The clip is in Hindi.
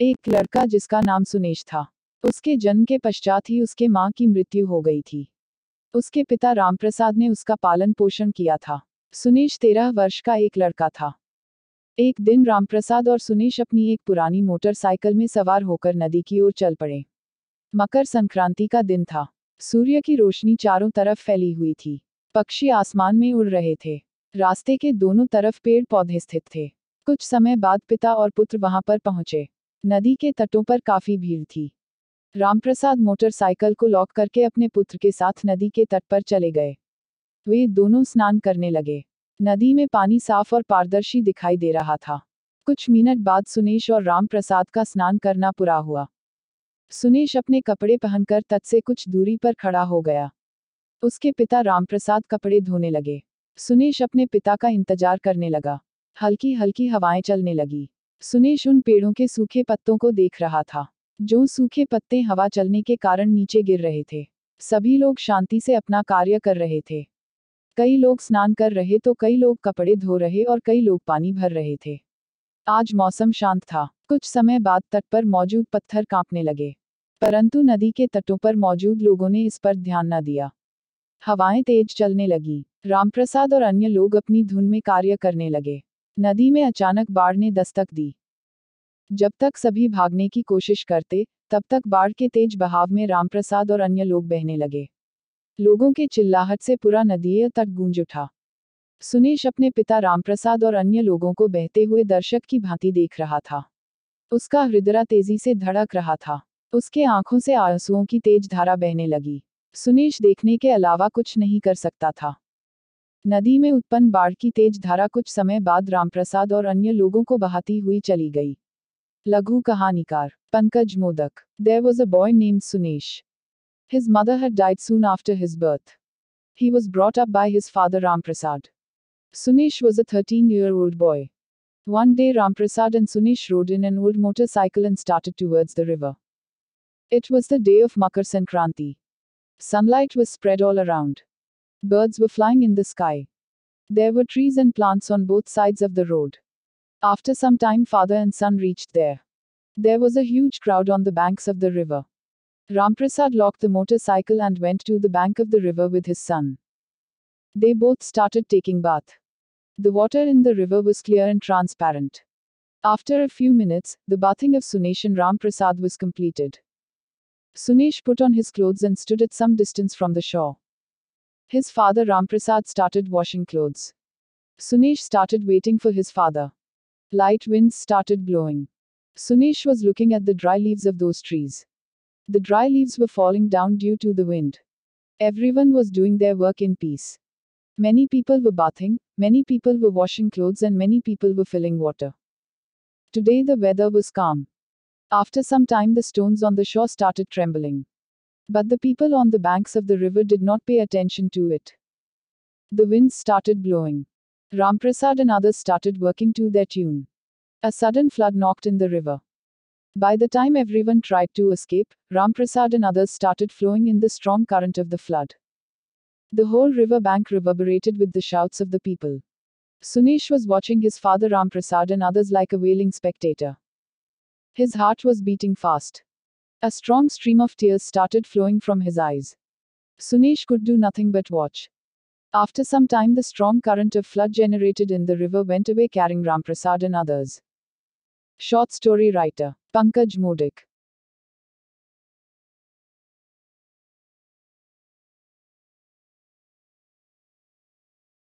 एक लड़का जिसका नाम सुनेश था। उसके जन्म के पश्चात ही उसके माँ की मृत्यु हो गई थी। उसके पिता रामप्रसाद ने उसका पालन पोषण किया था। सुनेश तेरह वर्ष का एक लड़का था। एक दिन रामप्रसाद और सुनेश अपनी एक पुरानी मोटरसाइकिल में सवार होकर नदी की ओर चल पड़े। मकर संक्रांति का दिन था। सूर्य की रोशनी चारों तरफ़ फैली हुई थी। पक्षी आसमान में उड़ रहे थे। रास्ते के दोनों तरफ़ पेड़ पौधे स्थित थे। कुछ समय बाद पिता और पुत्र वहाँ पर पहुँचे। नदी के तटों पर काफ़ी भीड़ थी। रामप्रसाद मोटरसाइकिल को लॉक करके अपने पुत्र के साथ नदी के तट पर चले गए। वे दोनों स्नान करने लगे। नदी में पानी साफ़ और पारदर्शी दिखाई दे रहा था। कुछ मिनट बाद सुनेश और रामप्रसाद का स्नान करना पूरा हुआ। सुनेश अपने कपड़े पहनकर तट से कुछ दूरी पर खड़ा हो गया। उसके पिता रामप्रसाद कपड़े धोने लगे। सुनेश अपने पिता का इंतज़ार करने लगा। हल्की हल्की हवाएँ चलने लगी। सुनेश उन पेड़ों के सूखे पत्तों को देख रहा था, जो सूखे पत्ते हवा चलने के कारण नीचे गिर रहे थे। सभी लोग शांति से अपना कार्य कर रहे थे। कई लोग स्नान कर रहे तो कई लोग कपड़े धो रहे और कई लोग पानी भर रहे थे। आज मौसम शांत था। कुछ समय बाद तट पर मौजूद पत्थर कांपने लगे। परंतु नदी के तटों पर मौजूद लोगों ने इस पर ध्यान न दिया। हवाएँ तेज चलने लगी। रामप्रसाद और अन्य लोग अपनी धुन में कार्य करने लगे। नदी में अचानक बाढ़ ने दस्तक दी। जब तक सभी भागने की कोशिश करते, तब तक बाढ़ के तेज बहाव में रामप्रसाद और अन्य लोग बहने लगे। लोगों के चिल्लाहट से पूरा नदीय तट गूंज उठा। सुनेश अपने पिता रामप्रसाद और अन्य लोगों को बहते हुए दर्शक की भांति देख रहा था। उसका हृदय तेज़ी से धड़क रहा था। उसके आँखों से आंसुओं की तेज धारा बहने लगी। सुनेश देखने के अलावा कुछ नहीं कर सकता था। नदी में उत्पन्न बाढ़ की तेज धारा कुछ समय बाद रामप्रसाद और अन्य लोगों को बहाती हुई चली गई। लघु कहानीकार, Pankaj Modak. There was a boy name Sunesh his mother had died soon after his birth he was brought up by his father Ramprasad Sunesh was a thirteen year old boy one day Ram Prasad and Sunesh rode in an old motorcycle and started towards the river it was the day of Makar Sankranti sunlight was spread all around Birds were flying in the sky. There were trees and plants on both sides of the road. After some time, father and son reached there. There was a huge crowd on the banks of the river. Ramprasad locked the motorcycle and went to the bank of the river with his son. They both started taking bath. The water in the river was clear and transparent. After a few minutes, the bathing of Sunesh and Ramprasad was completed. Sunesh put on his clothes and stood at some distance from the shore. His father Ramprasad started washing clothes. Sunesh started waiting for his father. Light winds started blowing. Sunesh was looking at the dry leaves of those trees. The dry leaves were falling down due to the wind. Everyone was doing their work in peace. Many people were bathing, many people were washing clothes, and many people were filling water. Today the weather was calm. After some time, the stones on the shore started trembling. But the people on the banks of the river did not pay attention to it. The winds started blowing. Ramprasad and others started working to their tune. A sudden flood knocked in the river. By the time everyone tried to escape, Ramprasad and others started flowing in the strong current of the flood. The whole river bank reverberated with the shouts of the people. Sunesh was watching his father Ramprasad and others like a wailing spectator. His heart was beating fast. A strong stream of tears started flowing from his eyes. Sunesh could do nothing but watch. After some time, the strong current of flood generated in the river went away, carrying Ramprasad and others. Short story writer Pankaj Modik